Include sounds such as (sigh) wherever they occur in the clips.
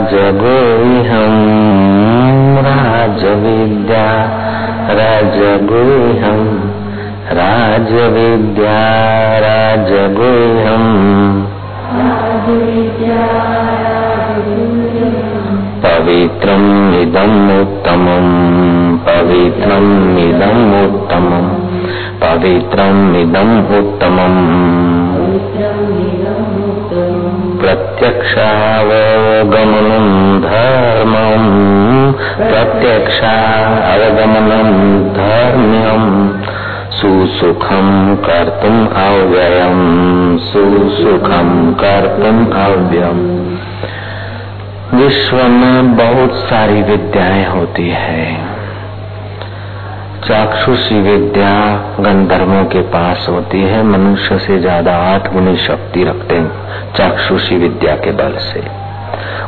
राजगुह्यं राजविद्या राजगुह्यं राजविद्या राजगुह्यम् पवित्रम् इदम् उत्तमम् पवित्रम् इदम् उत्तमम् पवित्रम् इदम् उत्तमम्। प्रत्यक्षावगमनम् धर्मम् प्रत्यक्षावगमनम् धर्म्यम् सुसुखम् कर्तुम् अव्ययम् सुसुखम् कर्तुम् अव्ययम् विश्व में बहुत सारी विद्याएँ होती है। चाक्षुषी विद्या गंधर्वों के पास होती है। मनुष्य से ज़्यादा आठ गुनी शक्ति रखते हैं चाक्षुषी विद्या के बल से।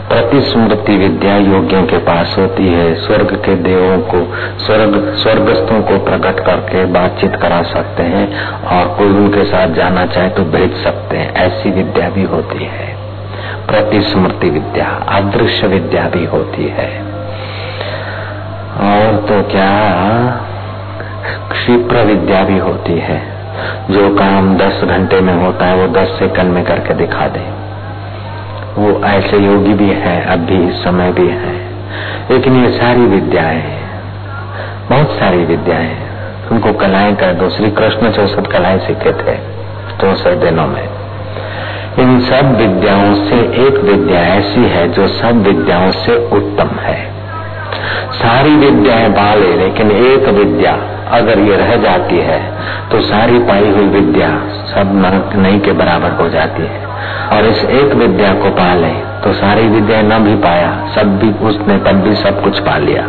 प्रतिस्मृति विद्या योगियों के पास होती है। स्वर्ग के देवों को, स्वर्ग, स्वर्गस्थों को प्रकट करके बातचीत करा सकते हैं और कोई उनके साथ जाना चाहे तो भेज सकते हैं। ऐसी विद्या भी होती है। प्रतिस्मृति विद्या, अदृश्य विद्या भी होती है। और तो क्या? क्षिप्र विद्या भी होती है। जो काम दस घंटे में होता है, वो दस सेकंड में करके दिखा दे। वो ऐसे योगी भी है, अब भी इस समय भी है। लेकिन ये सारी विद्याएँ, बहुत सारी विद्याएँ, उनको कलाएँ कर दो। श्री कृष्ण चौसठ कलाएँ सीखे थे, चौसठ दिनों में। इन सब विद्याओं से एक विद्या ऐसी है, जो सब विद्याओं से उत्तम है। सारी विद्याएँ बाले, लेकिन एक विद्या अगर ये रह जाती है तो सारी पाई हुई विद्या सब नहीं के बराबर हो जाती है। और इस एक विद्या को पाले तो सारी विद्या न भी पाया, सब भी उसने तब भी सब कुछ पा लिया।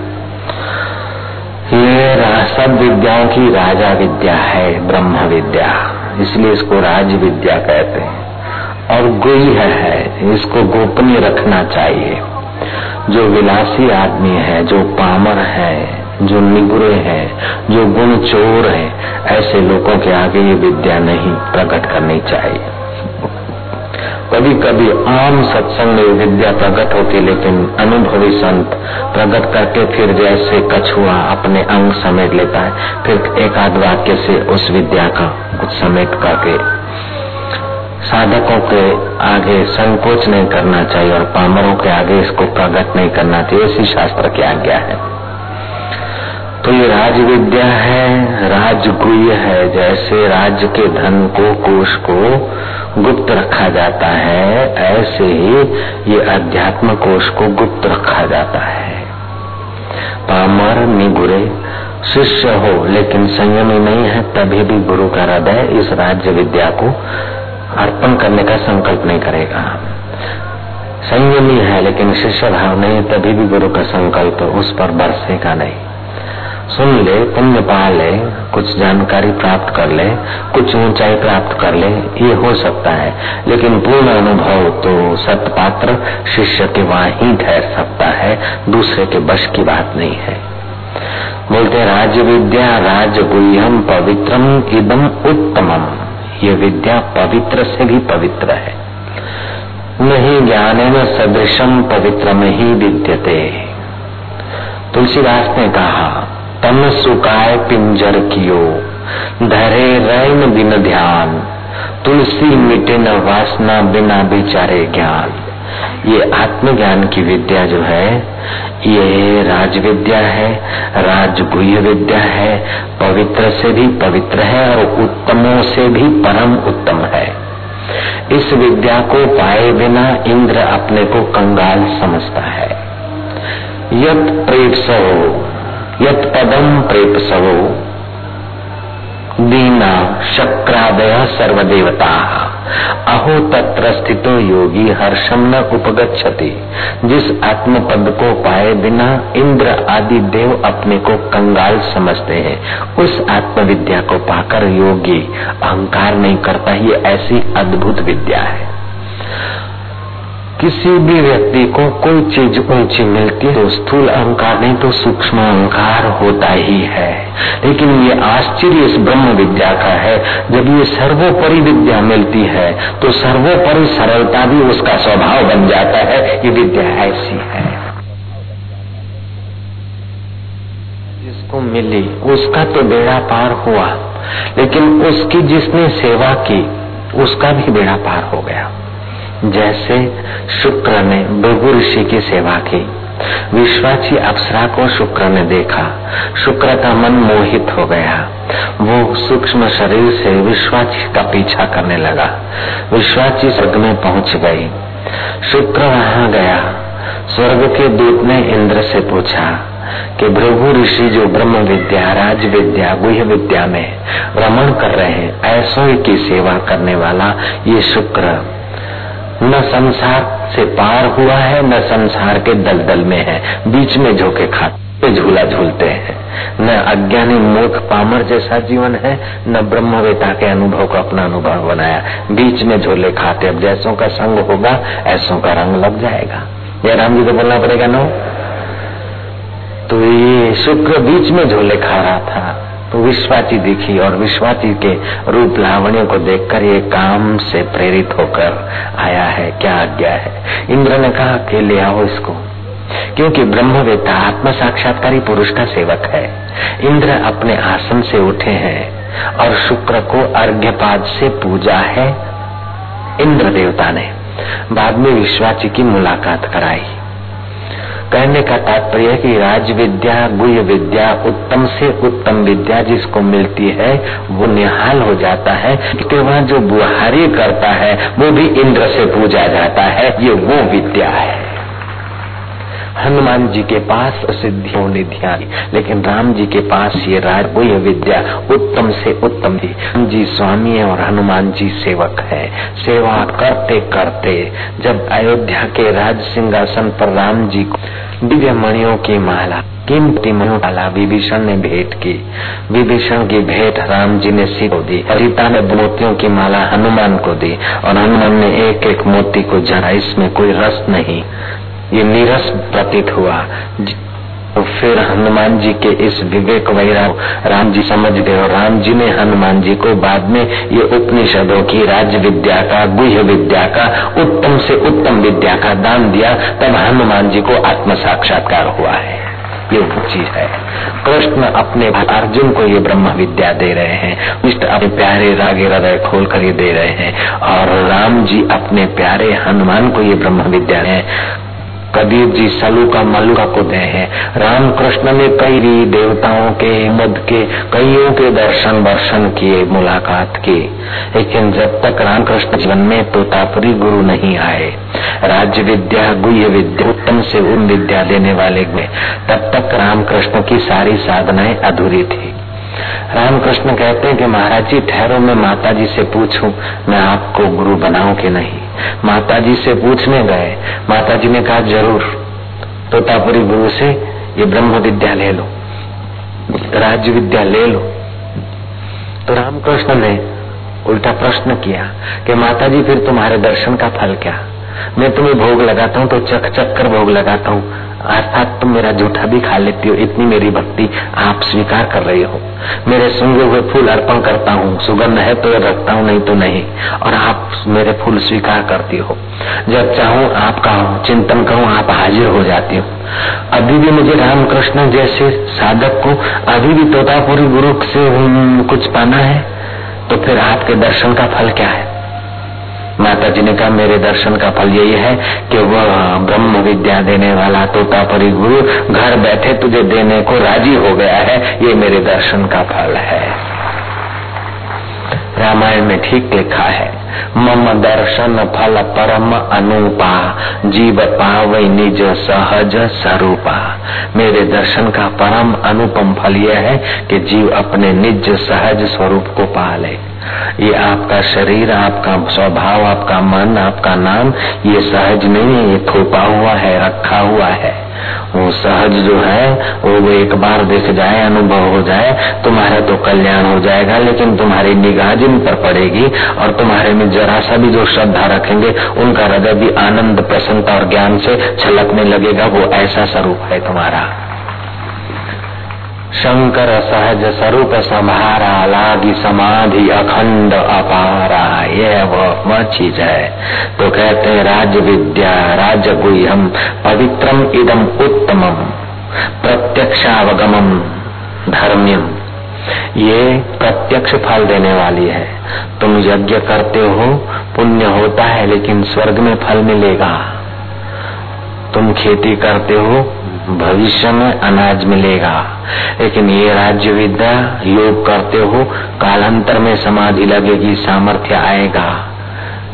ये सब विद्याओं की राजा विद्या है, ब्रह्म विद्या। इसलिए इसको राज विद्या कहते हैं। और गुह है, इसको गोपनीय रखना चाहिए। जो विलासी आदमी है, जो पामर है जो निगुरे हैं, जो गुण चोर है, ऐसे लोगों के आगे ये विद्या नहीं प्रकट करनी चाहिए। कभी कभी आम सत्संग में विद्या प्रकट होती, लेकिन अनुभवी संत प्रकट करके फिर जैसे कछुआ अपने अंग समेट लेता है, फिर एक आध वाक्य से उस विद्या का कुछ समेट करके साधकों के आगे संकोच नहीं करना चाहिए और पामरों के आगे इसको प्रकट नहीं करना चाहिए। इसी शास्त्र की आज्ञा है। तो ये राज विद्या है राजगुय है, जैसे राज्य के धन को, कोष को गुप्त रखा जाता है, ऐसे ही ये अध्यात्म कोष को गुप्त रखा जाता है। पामर, निगुरे, शिष्य हो, लेकिन संयमी नहीं है, तभी भी गुरु का हृदय इस राज्य विद्या को अर्पण करने का संकल्प नहीं करेगा। संयमी है, लेकिन शिष्य भाव नहीं, तभी भी गुरु का संकल्प उस पर बरसेगा नहीं। सुन ले पुण्य पा ले, कुछ जानकारी प्राप्त कर ले, कुछ ऊंचाई प्राप्त कर ले, ये हो सकता है। लेकिन पूर्ण अनुभव तो सतपात्र शिष्य के वहाँ ही ठहर सकता है, दूसरे के बश की बात नहीं है। बोलते राज विद्या राज गुह्यम पवित्रम इदम उत्तमम। ये विद्या पवित्र से भी पवित्र है। नहीं ज्ञान न सदृशम पवित्र में ही विद्यते। तुलसीदास ने कहा तन सुकाय पिंजर कियो। धरे रैन बिन ध्यान। तुलसी मिटे न वासना बिना बिचारे ज्ञान। ये आत्मज्ञान की विद्या जो है, ये राज विद्या है, राजगुह्य विद्या है, पवित्र से भी पवित्र है और उत्तमों से भी परम उत्तम है। इस विद्या को पाए बिना इंद्र अपने को कंगाल समझता है। यत प्रेत यत पदम प्रेत सवो दीना शक्रादय सर्वदेवता। अहो, तत्र स्थितो योगी हर्षम न उपगछति जिस आत्म पद को पाए बिना इंद्र आदि देव अपने को कंगाल समझते हैं, उस आत्म विद्या को पाकर योगी अहंकार नहीं करता, ये ऐसी अद्भुत विद्या है। किसी भी व्यक्ति को कोई चीज़ ऊँची मिलती है तो स्थूल अहंकार नहीं तो सूक्ष्म अहंकार होता ही है। लेकिन ये आश्चर्य इस ब्रह्म विद्या का है। जब ये सर्वोपरि विद्या मिलती है तो सर्वोपरि सरलता भी उसका स्वभाव बन जाता है। ये विद्या ऐसी है। जिसको मिली, उसका तो बेड़ा पार हुआ। लेकिन उसकी जिसने सेवा की, उसका भी बेड़ा पार हो गया। जैसे शुक्र ने भृगु ऋषि की सेवा की। विश्वाची अप्सरा को शुक्र ने देखा। शुक्र का मन मोहित हो गया। वो सूक्ष्म शरीर से विश्वाची का पीछा करने लगा। विश्वाची स्वर्ग में पहुँच गई। शुक्र वहाँ गया। स्वर्ग के दूत ने इंद्र से पूछा कि भृगु ऋषि जो ब्रह्म विद्या, राज विद्या, गुह विद्या में भ्रमण कर रहे हैं, ऐसो की सेवा करने वाला ये शुक्र। न संसार से पार हुआ है, न संसार के दलदल में है। बीच में झोंके खाते झूला झूलते हैं। न अज्ञानी मूर्ख पामर जैसा जीवन है, न ब्रह्मवेता के अनुभव को अपना अनुभव बनाया। बीच में झोले खाते, अब जैसों का संग होगा, ऐसों का रंग लग जाएगा। या राम जी को बोलना पड़ेगा, नो तो ये शुक्र बीच में झोले खा रहा था। तो विश्वाची दिखी और विश्वाची के रूप लावण्य को देखकर ये काम से प्रेरित होकर आया है। क्या आज्ञा है? इंद्र ने कहा, कि ले आओ इसको? क्योंकि ब्रह्मवेता आत्म साक्षात्कारी पुरुष का सेवक है। इंद्र अपने आसन से उठे हैं और शुक्र को अर्घ्यपाद से पूजा है। इंद्र देवता ने बाद में विश्वाची की मुलाकात कराई। कहने का तात्पर्य कि राज विद्या गुह विद्या, उत्तम से उत्तम विद्या जिसको मिलती है, वो निहाल हो जाता है। वहाँ जो बुहारी करता है, वो भी इंद्र से पूजा जाता है। ये वो विद्या है। हनुमान जी के पास सिद्धियों निधिया लेकिन राम जी के पास ये राज वो विद्या, उत्तम से उत्तम थी। राम जी स्वामी और हनुमान जी सेवक है। सेवा करते करते जब अयोध्या के राज सिंहासन पर राम जी को दिव्य मणियों की माला, कीमती माला विभीषण ने भेंट की। विभीषण की भेंट राम जी ने सीता दी सीता ने मोतियों की माला हनुमान को दी, और हनुमान ने एक एक मोती को जरा, इसमें कोई रस नहीं। ये नीरस प्रतीत हुआ। तो फिर हनुमान जी के इस विवेक वैराग राम जी समझ गए और राम जी ने हनुमान जी को बाद में ये उपनिषदों की राज्य विद्या का गुह विद्या का, उत्तम से उत्तम विद्या का दान दिया, तब हनुमान जी को आत्म साक्षात्कार हुआ है। ये चीज़ है। कृष्ण अपने अर्जुन को ये ब्रह्म विद्या दे रहे हैं। इष्ट अपने प्यारे रागे हृदय खोल कर ये दे रहे हैं। और राम जी अपने प्यारे हनुमान को ये ब्रह्म विद्या है। कबीर जी सलूका मलुका को दे हैं। राम कृष्ण ने कई देवताओं के मद के, कईयों के दर्शन वर्शन किए, मुलाकात की। लेकिन जब तक राम कृष्ण जीवन में तोतापुरी गुरु नहीं आए, राज्य विद्या, गुह्य विद्या, उत्तम से उन विद्या देने वाले में, तब तक राम कृष्ण की सारी साधनाएँ अधूरी थी। रामकृष्ण कहते हैं कि महाराज जी ठहरो, मैं माता जी से पूछूँ, मैं आपको गुरु बनाऊँ कि नहीं? माता जी से पूछने गए। माता जी ने कहा, ज़रूर। तोतापुरी गुरु से ये ब्रह्म विद्या ले लो राज्य विद्या ले लो। तो रामकृष्ण ने उल्टा प्रश्न किया कि माता जी फिर तुम्हारे दर्शन का फल क्या? मैं तुम्हें भोग लगाता हूँ तो चक चक कर भोग लगाता हूँ। अर्थात तुम मेरा जूठा भी खा लेती हो, इतनी मेरी भक्ति आप स्वीकार कर रही हो। मेरे सूँगे हुए फूल अर्पण करता हूँ, सुगंध है तो रखता हूँ, नहीं तो नहीं, और आप मेरे फूल स्वीकार करती हो। जब चाहूँ आपका चिंतन करूँ, आप हाजिर हो जाती हो। अभी भी मुझे रामकृष्ण जैसे साधक को, अभी भी तोतापुरी गुरु से कुछ पाना है? तो फिर आपके दर्शन का फल क्या है? माता जी ने कहा, मेरे दर्शन का फल यही है कि वह ब्रह्म विद्या देने वाला तोता परी गुरु घर बैठे तुझे देने को राज़ी हो गया है। ये मेरे दर्शन का फल है। रामायण में ठीक लिखा है, मम दर्शन फल परम अनुपा, जीव पावई निज सहज स्वरूपा मेरे दर्शन का परम अनुपम फल यह है कि जीव अपने निज सहज स्वरूप को पाले। ये आपका शरीर, आपका स्वभाव, आपका मन, आपका नाम, ये सहज नहीं है, ये थोपा हुआ है, रखा हुआ है। वो सहज जो है, वो एक बार देख जाए, अनुभव हो जाए, तुम्हारा तो कल्याण हो जाएगा, लेकिन तुम्हारी निगाह जिन पर पड़ेगी और तुम्हारे में जरा सा भी जो श्रद्धा रखेंगे, उनका हृदय भी आनंद, प्रसन्नता और ज्ञान से छलकने लगेगा, वो ऐसा स्वरूप है तुम्हारा। शंकर सहज स्वरूप संभारा लागी समाधि अखंड अपारा ये वह चीज़ है। तो कहते हैं राज विद्या राज गुह्यम पवित्रम इदम उत्तमम, प्रत्यक्षावगमम, धर्म्यम। ये प्रत्यक्ष फल देने वाली है। तुम यज्ञ करते हो, पुण्य होता है, लेकिन स्वर्ग में फल मिलेगा। तुम खेती करते हो भविष्य में अनाज मिलेगा। लेकिन ये राज्य विद्या योग करते हो, कालांतर में समाधि लगेगी, सामर्थ्य आएगा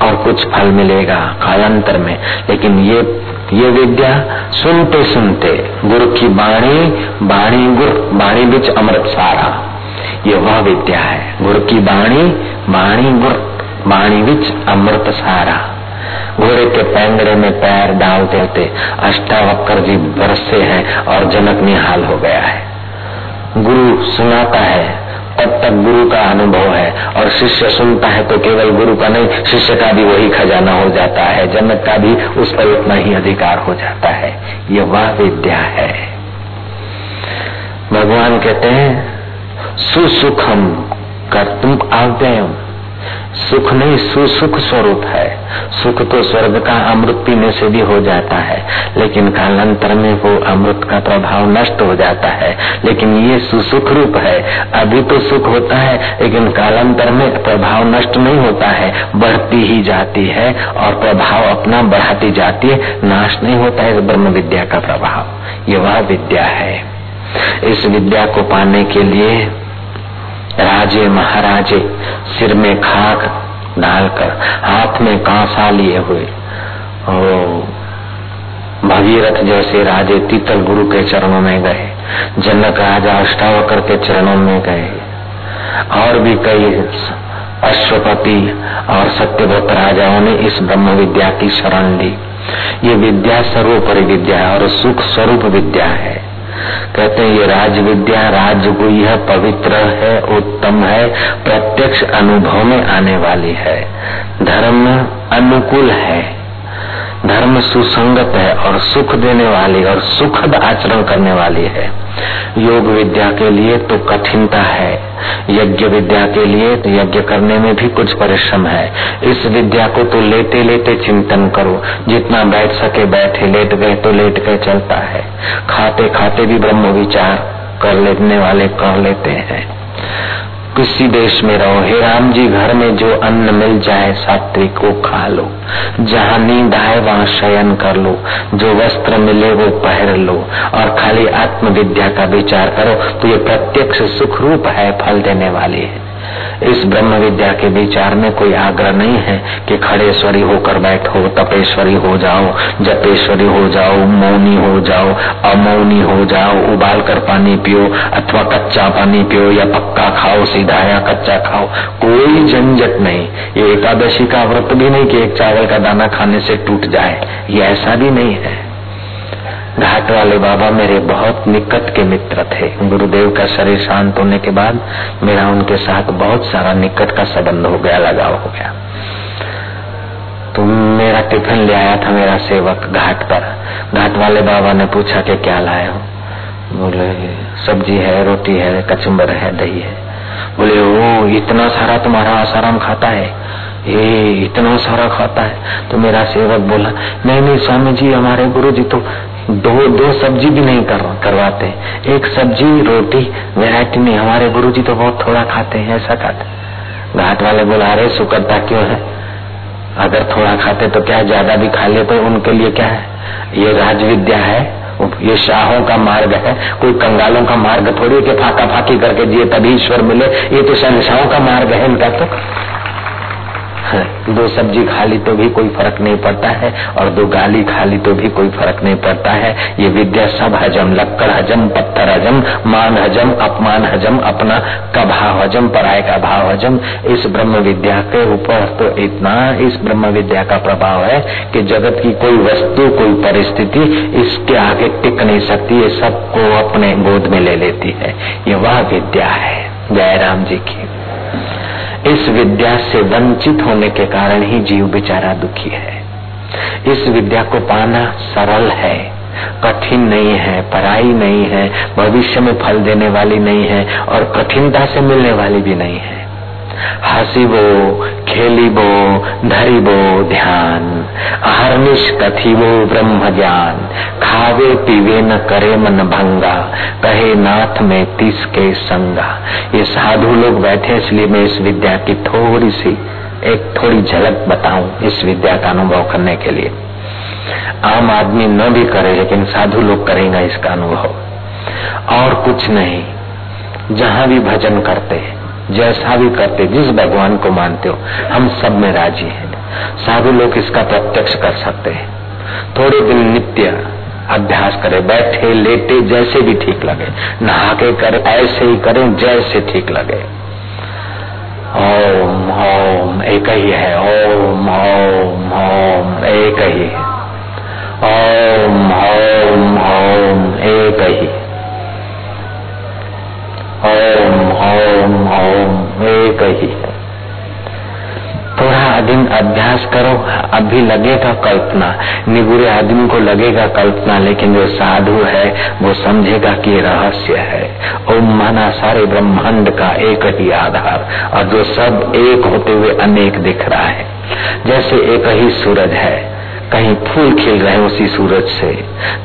और कुछ फल मिलेगा कालांतर में। लेकिन ये ये विद्या सुनते सुनते गुरु की बाणी बाणी गुरु, बाणी बिच अमृत सारा। ये वह विद्या है, गुरु की बाणी बाणी गुरु, बाणी बिच अमृत सारा। घोड़े के पैंगड़े में पैर डालते होते अष्टावक्र जी बरसे हैं और जनक निहाल हो गया है। गुरु सुनाता है, तब तक गुरु का अनुभव है और शिष्य सुनता है तो केवल गुरु का नहीं, शिष्य का भी वही खजाना हो जाता है, जनक का भी उस पर उतना ही अधिकार हो जाता है। ये वह विद्या है। भगवान कहते हैं, सुसुखम कर, तुम अव्ययम सुख नहीं, सुसुख स्वरूप है। सुख तो स्वर्ग का अमृत पीने से भी हो जाता है, लेकिन कालांतर में वो अमृत का प्रभाव नष्ट हो जाता है। लेकिन ये सुसुख रूप है। अभी तो सुख होता है, लेकिन कालांतर में प्रभाव नष्ट नहीं होता है। बढ़ती ही जाती है और प्रभाव अपना बढ़ाती जाती है। नाश नहीं होता है ब्रह्म विद्या का प्रभाव। ये वह विद्या है। इस विद्या को पाने के लिए राजे महाराजे, सिर में खाक डालकर, हाथ में कांसा लिए हुए। भगीरथ जैसे राजे तीतल गुरु के चरणों में गए, जनक राजा अष्टावकर के चरणों में गए। और भी कई अश्वपति और सत्यव्रत राजाओं ने इस ब्रह्म विद्या की शरण ली। ये विद्या सर्वोपरि विद्या है और सुख स्वरूप विद्या है। कहते हैं, ये राज विद्या राजगुई है पवित्र है, उत्तम है, प्रत्यक्ष अनुभव में आने वाली है। धर्म अनुकूल है। धर्म सुसंगत है और सुख देने वाली और सुखद आचरण करने वाली है। योग विद्या के लिए तो कठिनता है। यज्ञ विद्या के लिए तो यज्ञ करने में भी कुछ परिश्रम है। इस विद्या को तो लेते लेते चिंतन करो। जितना बैठ सके बैठे, लेट गए तो लेट गए चलता है। खाते खाते भी ब्रह्म विचार कर लेने वाले कर लेते हैं। किसी देश में रहो। हे राम जी, घर में जो अन्न मिल जाए, सात्विक को खा लो। जहाँ नींद आए, वहाँ शयन कर लो। जो वस्त्र मिले, वो पहन लो। और खाली आत्म विद्या का विचार करो तो ये प्रत्यक्ष सुख रूप है, फल देने वाली है। इस ब्रह्म विद्या के विचार में कोई आग्रह नहीं है कि खड़ेश्वरी होकर बैठो, तपेश्वरी हो जाओ, जपेश्वरी हो जाओ, मौनी हो जाओ, अमौनी हो जाओ, उबाल कर पानी पियो अथवा कच्चा पानी पियो या पक्का खाओ, सीधा या कच्चा खाओ, कोई झंझट नहीं। ये एकादशी का व्रत भी नहीं कि एक चावल का दाना खाने से टूट जाए, ये ऐसा भी नहीं है। घाट वाले बाबा मेरे बहुत निकट के मित्र थे। गुरुदेव का शरीर शांत होने के बाद मेरा उनके साथ बहुत सारा निकट का संबंध हो गया, लगाव हो गया। तो मेरा टिफ़िन ले आया था मेरा सेवक घाट पर। घाट वाले बाबा ने पूछा कि क्या लाए हो? बोले, सब्ज़ी है, रोटी है कचुम्बर है, दही है। बोले ओ इतना सारा तुम्हारा आसाराम खाता है? ये इतना सारा खाता है तो मेरा सेवक बोला नहीं नहीं स्वामी जी हमारे गुरु जी तो दो दो सब्ज़ी भी नहीं कर, करवाते एक सब्ज़ी रोटी वैरायटी नहीं हमारे गुरु जी तो बहुत थोड़ा खाते हैं ऐसा खाते घाट वाले बोला अरे सुकरता क्यों है? अगर थोड़ा खाते तो क्या ज़्यादा भी खा ले तो उनके लिए क्या है? ये राज विद्या है ये शाहों का मार्ग है कोई कंगालों का मार्ग थोड़ी के फाका फाकी करके जिए तभी ईश्वर मिले ये तो शहशाहों का मार्ग है इनका तो। दो सब्ज़ी खा ली तो भी कोई फ़र्क नहीं पड़ता है और दो गाली खा ली तो भी कोई फ़र्क नहीं पड़ता है। ये विद्या सब हजम, लक्कड़ हजम, पत्थर हजम, मान हजम, अपमान हजम, अपना का भाव हजम, पराय का भाव हजम। इस ब्रह्म विद्या के ऊपर तो इतना इस ब्रह्म विद्या का प्रभाव है कि जगत की कोई वस्तु, कोई परिस्थिति इसके आगे टिक नहीं सकती, ये सबको अपने गोद में ले लेती है। ये वह विद्या है, जयराम जी की। इस विद्या से वंचित होने के कारण ही जीव बेचारा दुखी है। इस विद्या को पाना सरल है, कठिन नहीं है, पराई नहीं है, भविष्य में फल देने वाली नहीं है और कठिनता से मिलने वाली भी नहीं है। हसीबो, खेलीबो, धरीबो ध्यान। अहरनिश कथिबो ब्रह्म ज्ञान खावे, पीवे न करे मन भंगा। कहे नाथ में तीस के संगा। ये साधु लोग बैठे इसलिए मैं इस विद्या की थोड़ी सी, एक थोड़ी झलक बताऊँ इस विद्या का अनुभव करने के लिए। आम आदमी न भी करे, लेकिन साधु लोग करेंगे इसका अनुभव। और कुछ नहीं। जहाँ भी भजन करते हैं जैसा भी करते, जिस भगवान को मानते हो, हम सब में राज़ी हैं। साधु लोग इसका प्रत्यक्ष कर सकते हैं। थोड़े दिन नित्य अभ्यास करें, बैठे, लेटे, जैसे भी ठीक लगे। नहा के करें, ऐसे ही करें, जैसे ठीक लगे। ओम ओम, एक ही है। ओम ओम ओम, एक ही है। ओम ओम ओम, एक ही। ओम ओम ओम एक ही है। थोड़ा दिन अभ्यास करो, अभी लगेगा कल्पना। निगुरे आदमी को लगेगा कल्पना, लेकिन जो साधु है, वो समझेगा कि रहस्य है। ओम माना सारे ब्रह्मांड का एक ही आधार, और जो सब एक होते हुए अनेक दिख रहा है। जैसे एक ही सूरज है कहीं फूल खिल रहे हैं उसी सूरज से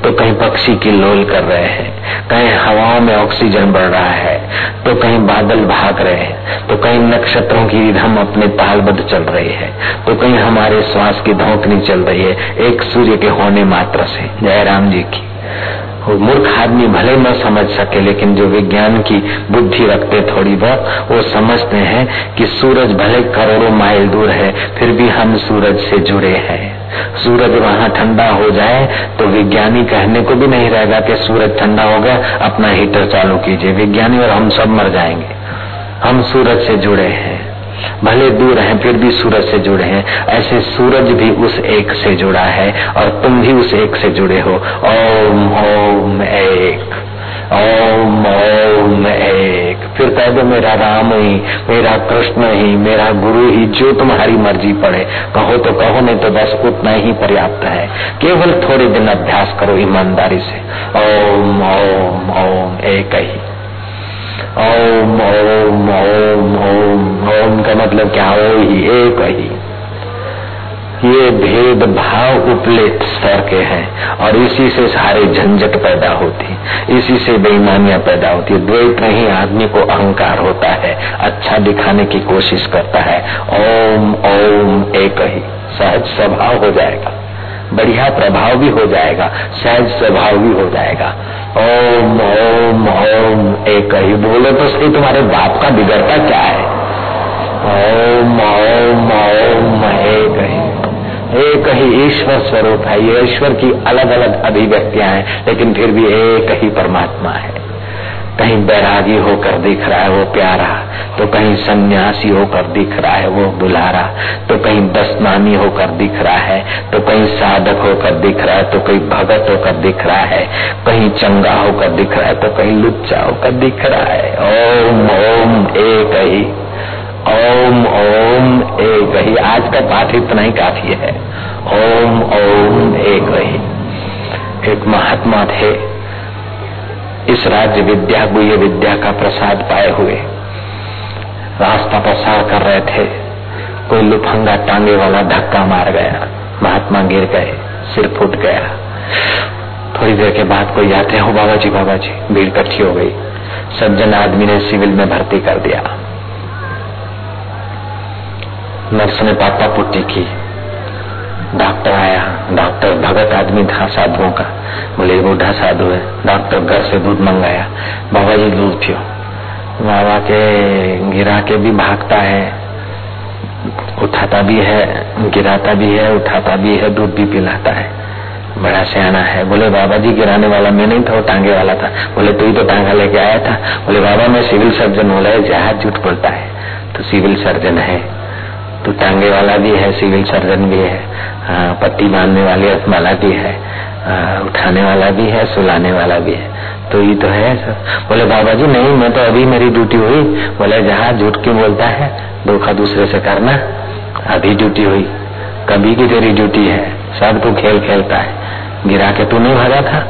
तो कहीं पक्षी की लोल कर रहे हैं, कहीं हवाओं में ऑक्सीजन बढ़ रहा है तो कहीं बादल भाग रहे हैं तो कहीं नक्षत्रों की रिधम अपने तालबद्ध चल रही है तो कहीं हमारे श्वास की धोकनी चल रही है, एक सूर्य के होने मात्र से। जयराम जी की। मूर्ख आदमी भले न समझ सके, लेकिन जो विज्ञान की बुद्धि रखते थोड़ी बहुत, वो समझते हैं कि सूरज भले करोड़ों माइल दूर है, फिर भी हम सूरज से जुड़े हैं। सूरज वहाँ ठंडा हो जाए तो विज्ञानी कहने को भी नहीं रहेगा कि सूरज ठंडा हो गया, अपना हीटर चालू कीजिए। विज्ञानी और हम सब मर जाएँगे। हम सूरज से जुड़े हैं। भले दूर हैं, फिर भी सूरज से जुड़े हैं। ऐसे सूरज भी उस एक से जुड़ा है और तुम भी उस एक से जुड़े हो। ओम ओम, एक। ओम ओम, एक। फिर कह दो, मेरा राम ही, मेरा कृष्ण ही, मेरा गुरु ही, जो तुम्हारी मर्ज़ी पड़े। कहो तो कहो, नहीं तो बस उतना ही पर्याप्त है। केवल थोड़े दिन अभ्यास करो ईमानदारी से। ओम ओम ओम, एक ही। ओम ओम ओम ओम ओम का मतलब क्या? हो ही एक ही। ये भेद भाव उपलेट स्तर के हैं और इसी से सारे झंझट पैदा होती, इसी से बेईमानियाँ पैदा होती है। द्वैत में ही आदमी को अहंकार होता है अच्छा दिखाने की कोशिश करता है। ओम ओम, एक ही। सहज स्वभाव हो जाएगा। बढ़िया प्रभाव भी हो जाएगा, सहज स्वभाव भी हो जाएगा। ओम ओम ओम, एक ही बोलो तो सही, तुम्हारे बाप का बिगड़ता क्या है? ओम ओम ओम, एक ही एक ही ईश्वर स्वरूप है, ये ईश्वर की अलग अलग अभिव्यक्तियाँ हैं, लेकिन फिर भी एक ही परमात्मा है। कहीं बैरागी होकर दिख रहा है वो प्यारा तो कहीं सन्यासी होकर दिख रहा है वो बुलारा तो कहीं दसनामी होकर दिख रहा है तो कहीं साधक होकर दिख रहा है तो कहीं भगत होकर दिख रहा है, कहीं चंगा होकर दिख रहा है तो कहीं लुच्चा होकर दिख रहा है। ओम ओम, एक ही, ओम ओम, एक ही। आज का पाठ इतना ही काफ़ी है। ओम ओम, एक ही। एक महात्मा थे। इस राज्य विद्या, गुह्य विद्या का प्रसाद पाए हुए। रास्ता पसार कर रहे थे। कोई लुफंगा टांगे वाला धक्का मार गया। महात्मा गिर गए, सिर फूट गया। थोड़ी देर के बाद कोई आते हो बाबा जी बाबा जी भीड़ इकट्ठी हो गई। सज्जन आदमी ने सिविल में भर्ती कर दिया। नर्स ने पापा पुट्टी की। डॉक्टर आया, डॉक्टर भगत आदमी था साधुओं का। बोले, बूढ़ा साधु है। डॉक्टर घर से दूध मंगाया। बाबा जी दूध पियो बाबा के गिरा के भी भागता है, उठाता भी है, गिराता भी है, उठाता भी है, दूध भी पिलाता है। बड़ा सियाना है। बोले बाबा जी गिराने वाला मैं नहीं था, वो टांगे वाला था। बोले, तू ही तो टांगा लेके आया था। बोले, बाबा, मैं सिविल सर्जन बोला है जहाज़ झूठ बोलता है। तो सिविल सर्जन है। तो टांगे वाला भी है, सिविल सर्जन भी है पट्टी बांधने वाली वाला भी है उठाने वाला भी है, सुलाने वाला भी है। तो ये तो है बोले बाबा जी नहीं, मैं तो अभी मेरी ड्यूटी हुई। बोले जहाज़ झूठ क्यों बोलता है, धोखा दूसरे से करना। अभी ड्यूटी हुई। कभी की तेरी ड्यूटी है, सब तू खेल खेलता है। गिरा के तू नहीं भागा था?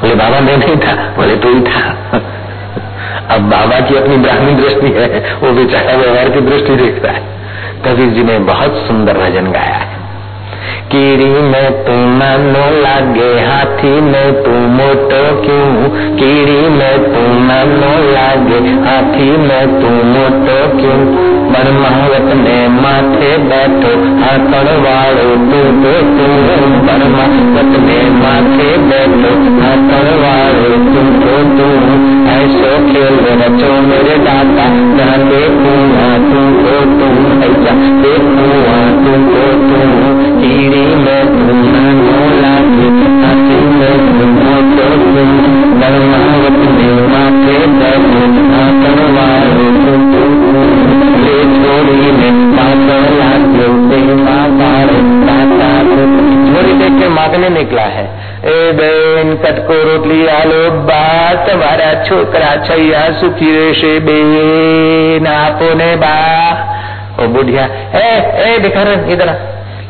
बोले, बाबा, मैं नहीं था। बोले, तू ही था। (laughs) अब बाबा की अपनी ब्राह्मी दृष्टि है, वो बेचारा व्यवहार की दृष्टि देखता है। कबीर जी ने बहुत सुंदर भजन गाया। है कीड़ी में तू नानो लागे, हाथी में तू मोटो क्यों? कीड़ी में तू नानो लागे, हाथी में तू मोटो क्यों? बरमावत ने माथे बैठो हाथड़ वालो तू तो तू बरमावत ने माथे बैठो हाथड़ वालो तू तो तू ऐसो खेल बच्चो मेरे दाता जहाँ देखूँ तुमको तुम ऐसा देखूँ तुमको तुम कीड़ी में तुम्हें मोला हँसी में तुमको तो तुम बलमावत देवा के दर्द ना करवाए ले छोड़ी में पापड़ देवा पार दाता छोड़ी देख के मांगने निकला है। ए बहन कटको रोटली आलो બા તમારા છોકરા છૈયા સુખી રહેશે બેન આપો ને બા ओ बुढ़िया ए ए दिखा इधर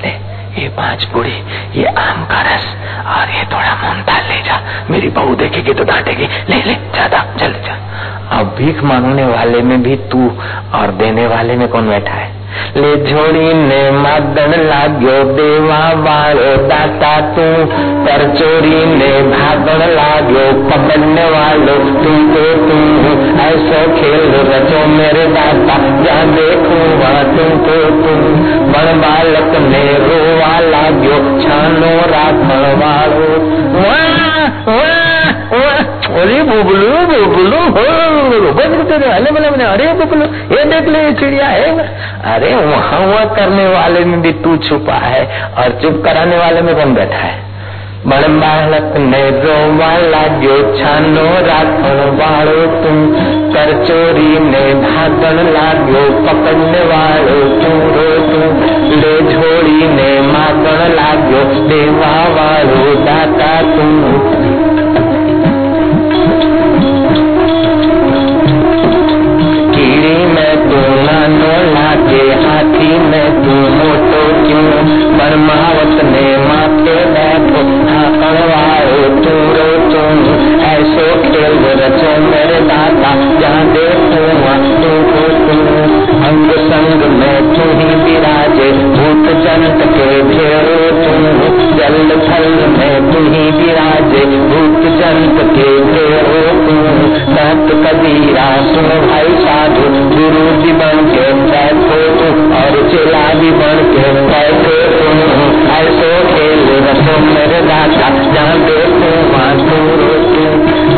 ले ये पांच बूढ़ी ये आम का रस और ये थोड़ा मोमता ले जा मेरी बहू देखेगी तो डांटेगी ले ले ज्यादा जल्दी जा अब भीख मांगने वाले में भी तू और देने वाले में कौन बैठा है ले જોડીને માદણ લાગ્યો દેવા વાળો દાતા તું પર ચોરીને ભાગણ लाग्यो पकड़ने वालो तू तो तू ऐसो खेल रचो मेरे दाता जहाँ देखू वहाँ तू तो तू बड़ बालक ने रोवा लाग्यो छानो राखण वालो वाह वाह वाह अरे बुबलू बुबलू हो बंद तेरे हले बले बने अरे बुबलू ये देख ले चिड़िया है अरे वहाँ वहाँ करने वाले में भी तू छुपा है और चुप कराने वाले में कौन बैठा है बड़ ने छानो राखण वालो तुम चोरी ने भागण लाग्यो पकड़ने वालो तू रो तू ले झोड़ी ने मागण परमावत ने माथे बैठो ढाकण वालो तू रो तुम ऐसो खेल रचो मेरे दाता जहाँ देखो वहाँ तू को तू अंग संग में तू ही विराजे भूत जंत के घेरो तुम जल थल में तू ही विराजे भूत जंत के घेरो तुम संत कबीरा सुन भाई साधु गुरु जी बन के बैठो तू और चेला भी बन के बैठो तुम रसो मेरे दाता जहाँ देखो वहाँ तू रो तू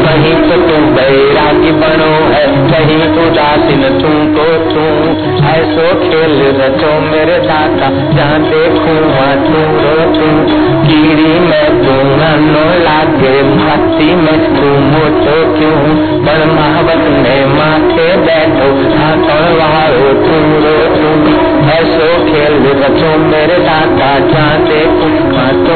कहीं तो तुम बैरागी बनो है, कहीं उदासीन तुमको तुम ऐसो खेल रचो मेरे दाता जहाँ वहाँ तू तू कीड़ी में तू नो लागे भक्ति में तू मोटो क्यों? बड़ महावत ने माथे बैठो, हाथों वालो तू रो तू ऐसो खेल रचो मेरे दाता जहाँ देखो वहाँ तू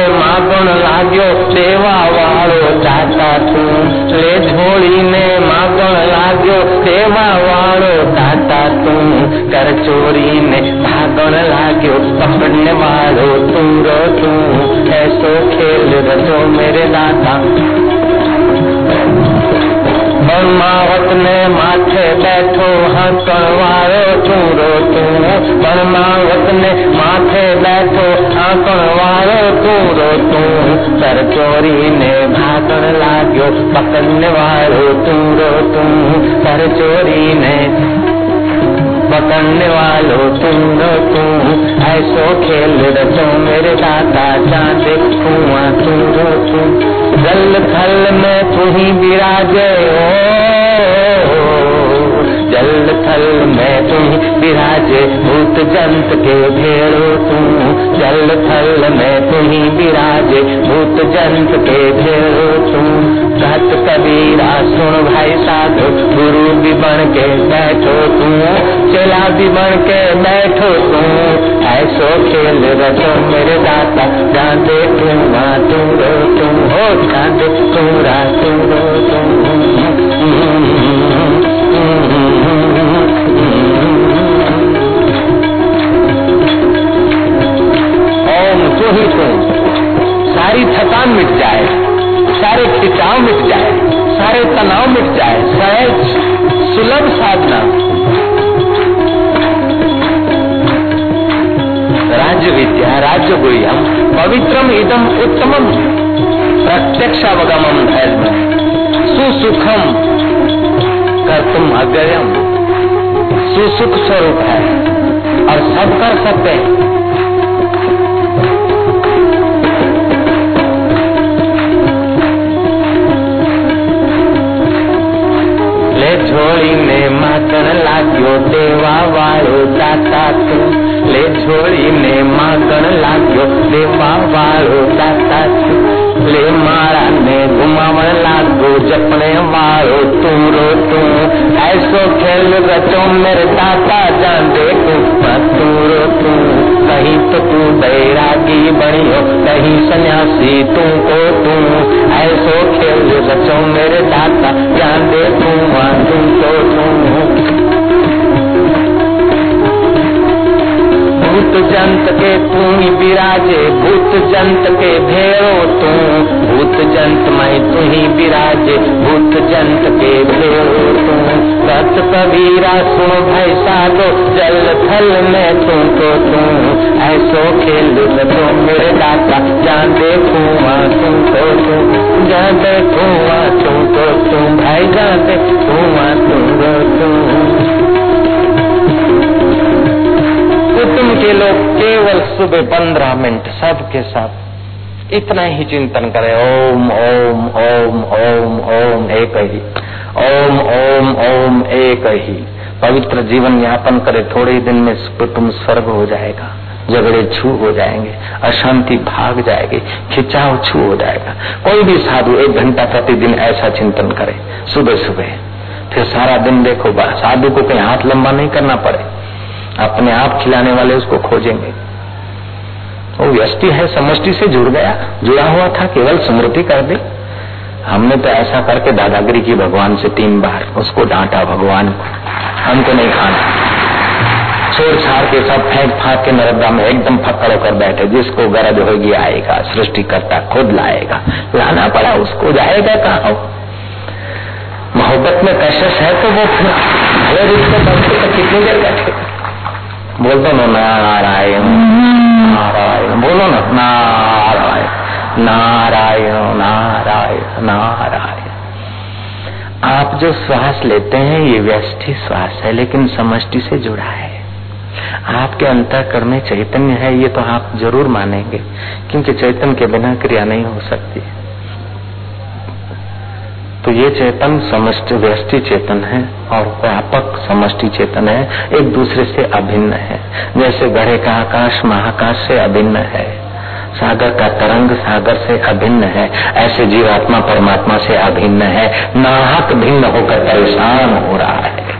मापण लागो सेवा वालो दाता तू रे झोली ने मापण लागो सेवा वालो दाता तू कर चोरी ने भागण लागो पकड़ने वालो तू रो तू ऐसो खेल रचो मेरे दाता પરમાવત ને માથે બેઠો હંસણ વાળો ચૂરો તું પરમાવત ને માથે બેઠો હંસણ વાળો ચૂરો તું સર ચોરી ને ભાગણ લાગ્યો પકડને વાળો ચૂરો તું સર ચોરી ને पकड़ने वालो, तुम तुम ऐसो खेल रचो मेरे दाता चाँद कुआ, तुम तुम। जल थल में तू ही विराजे जल थल में तुम विराजे भूत जंत के भेड़ो तुम। जल थल में तुम विराजे भूत जंत के भेड़ो तुम। सत कबीरा, सुन भाई साधु, गुरु बन के बैठो तू चला बन के बैठो तू ऐसो खेल रचो मेरे दाता, जाते तुम तुम रो तुम। हो जाते तुमरा तुम रो तुम। ही तुम सारी थकान मिट जाए, सारे खिंचाव मिट जाए, सारे तनाव मिट जाए, सहज, सुलभ साधना। राज्य विद्या राज्य गुह्यम पवित्रम इदम उत्तमम, प्रत्यक्षावगमम धैर्य सुसुखम कर तुम अव्ययम। सुसुख स्वरूप है, और सब कर सकते हैं। मेरे दाता जान दे तू तू। कहीं तो तू बैरागी हो, कहीं सन्यासी तू को तू। ऐसो खेल जो सचो मेरे दाता, जान दे तू, माँ तू को तू। भूत जंत के तू ही विराजे भूत जंत के भेड़ो तू। भूत जंत में तू ही विराजे भूत जंत के भेड़ो तू। सत कबीरा सुन भाई साधो, जल थल में तू तो तू। ऐसो खेल तो मेरे दाता जान देखूआ तू तो तू। जान देखूआ तू तो तू, भाई जान देखूआ तू तो तू। कुटुंब के लोग केवल सुबह पंद्रह मिनट सबके साथ इतना ही चिंतन करें। ओम ओम ओम ओम ओम, एक ही। ओम ओम ओम, एक ही। पवित्र जीवन यापन करे। थोड़े दिन में कुटुंब स्वर्ग हो जाएगा, झगड़े छू हो जाएँगे, अशांति भाग जाएगी, खिंचाव छू हो जाएगा। कोई भी साधु एक घंटा प्रतिदिन ऐसा चिंतन करे सुबह सुबह फिर सारा दिन देखो साधु को कहीं हाथ लंबा नहीं करना पड़े। अपने आप खिलाने वाले उसको खोजेंगे। वो व्यस्टि है, समष्टि से जुड़ गया, जुड़ा हुआ था, केवल स्मृति कर दे। हमने तो ऐसा करके दादागिरी की भगवान से तीन बार, उसको डांटा, भगवान को हमको नहीं खाना। छोड़ छाड़ के सब फेंक फाक के नरदा में एकदम फक्कड़ होकर बैठे, जिसको गरज होगी आएगा सृष्टि करता खुद लाएगा। लाना पड़ा, उसको जाएगा कहा? मोहब्बत में कशिश है तो वो फिर भले कितनी देर बैठे? बोल दो ना नारायण। नारायण। बोलो ना। नारायण। नारायण नारायण नारायण। आप जो श्वास लेते हैं, ये व्यष्टि श्वास है, लेकिन समष्टि से जुड़ा है। आपके अंतःकरण में चैतन्य है, ये तो आप ज़रूर मानेंगे, क्योंकि चैतन्य के बिना क्रिया नहीं हो सकती। तो ये चेतन व्यष्टि चेतन है और व्यापक समष्टि चेतन है, एक दूसरे से अभिन्न है। जैसे गढ़े का आकाश, महाकाश से अभिन्न है। सागर का तरंग सागर से अभिन्न है। ऐसे जीवात्मा, परमात्मा से अभिन्न है। नाहक भिन्न होकर परेशान हो रहा है।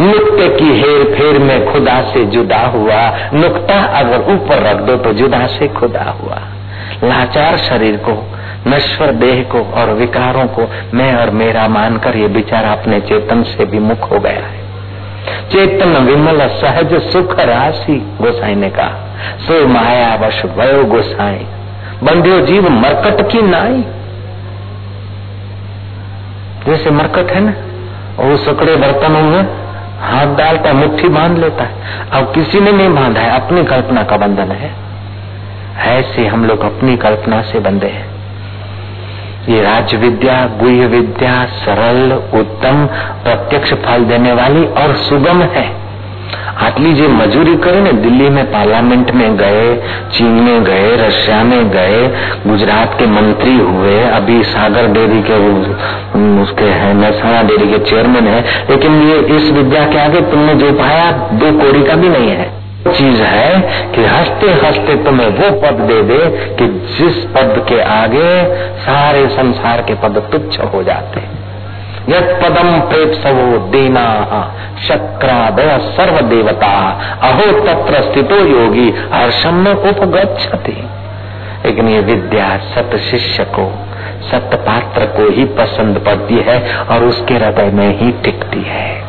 नुक्ते की हेर फेर में खुदा से जुदा हुआ। नुक्ता अगर ऊपर रख दो तो जुदा से खुदा हुआ। लाचार शरीर को नश्वर देह को और विकारों को मैं और मेरा मानकर ये बेचारा अपने चेतन से विमुख हो गया है। चेतन विमल सहज सुख राशि, गोसाई ने कहा। सो माया वश वयो गोसाई। बंध्यो जीव मरकट की नाई। जैसे मरकट है ना, वो सकड़े बर्तनों में हाथ डालता, मुट्ठी बाँध लेता है। अब किसी ने नहीं बांधा है, अपनी कल्पना का बंधन है। ऐसे हम लोग अपनी कल्पना से बंधे हैं। ये राज विद्या, गुह्य विद्या, सरल, उत्तम, प्रत्यक्ष फल देने वाली और सुगम है। आटली जो मजूरी करे ने, दिल्ली में पार्लियामेंट में गए, चीन में गए, रशिया में गए, गुजरात के मंत्री हुए, अभी सागर डेयरी के उसके है महसाना डेयरी के चेयरमैन है, लेकिन ये इस विद्या के आगे तुमने जो पाया, दो कोड़ी का भी नहीं है। चीज़ है कि हँसते हँसते तुम्हें वो पद दे दे कि जिस पद के आगे सारे संसार के पद तुच्छ हो जाते। यद पदम प्रेत सवो देना शक्रादय सर्व देवता अहो तत्र स्थितो योगी हर्षम में उपगछति लेकिन ये विद्या सत शिष्य को सत्य पात्र को ही पसंद पड़ती है और उसके हृदय में ही टिकती है।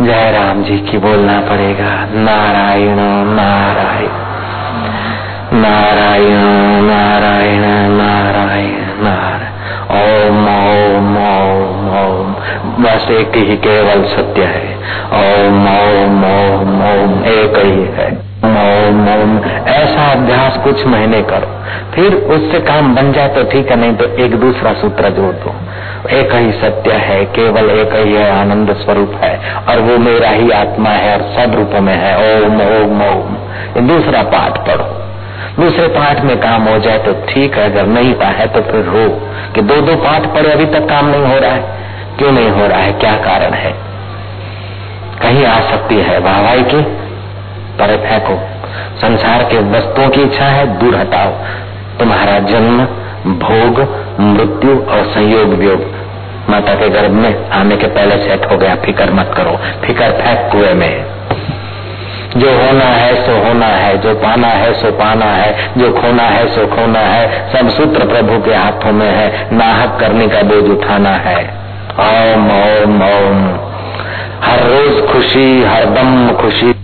जय राम जी की बोलना पड़ेगा, नारायण नारायण नारायण नारायण नारायण नारायण। ओम ओम ओम ओम। बस एक ही केवल सत्य है। ओम ओम ओम ओम, एक ही है। ओम ओम। ऐसा अभ्यास कुछ महीने करो। फिर उससे काम बन जाए तो ठीक है, नहीं तो एक दूसरा सूत्र जोड़ दो। एक ही सत्य है, केवल एक ही है आनंद स्वरूप है, और वो मेरा ही आत्मा है, और सब रूप में है। ओम ओम ओम। दूसरा पाठ पढ़ो। दूसरे पाठ में काम हो जाए तो ठीक है, अगर नहीं पाए तो फिर रो कि दो दो पाठ पढ़े, अभी तक काम नहीं हो रहा है। क्यों नहीं हो रहा है? क्या कारण है? कहीं आ सकती है वाहवाई की? पर फेंको। संसार के वस्तुओं की इच्छा है, दूर हटाओ। तुम्हारा जन्म भोग, मृत्यु और संयोग वियोग। माता के गर्भ में आने के पहले सेट हो गया। फिकर मत करो। फिकर फेंक कुएँ में। जो होना है, सो होना है। जो पाना है, सो पाना है। जो खोना है, सो खोना है। सब सूत्र प्रभु के हाथों में है। नाहक करने का बोझ उठाना है। ओम ओम ओम। हर रोज खुशी, हर दम खुशी।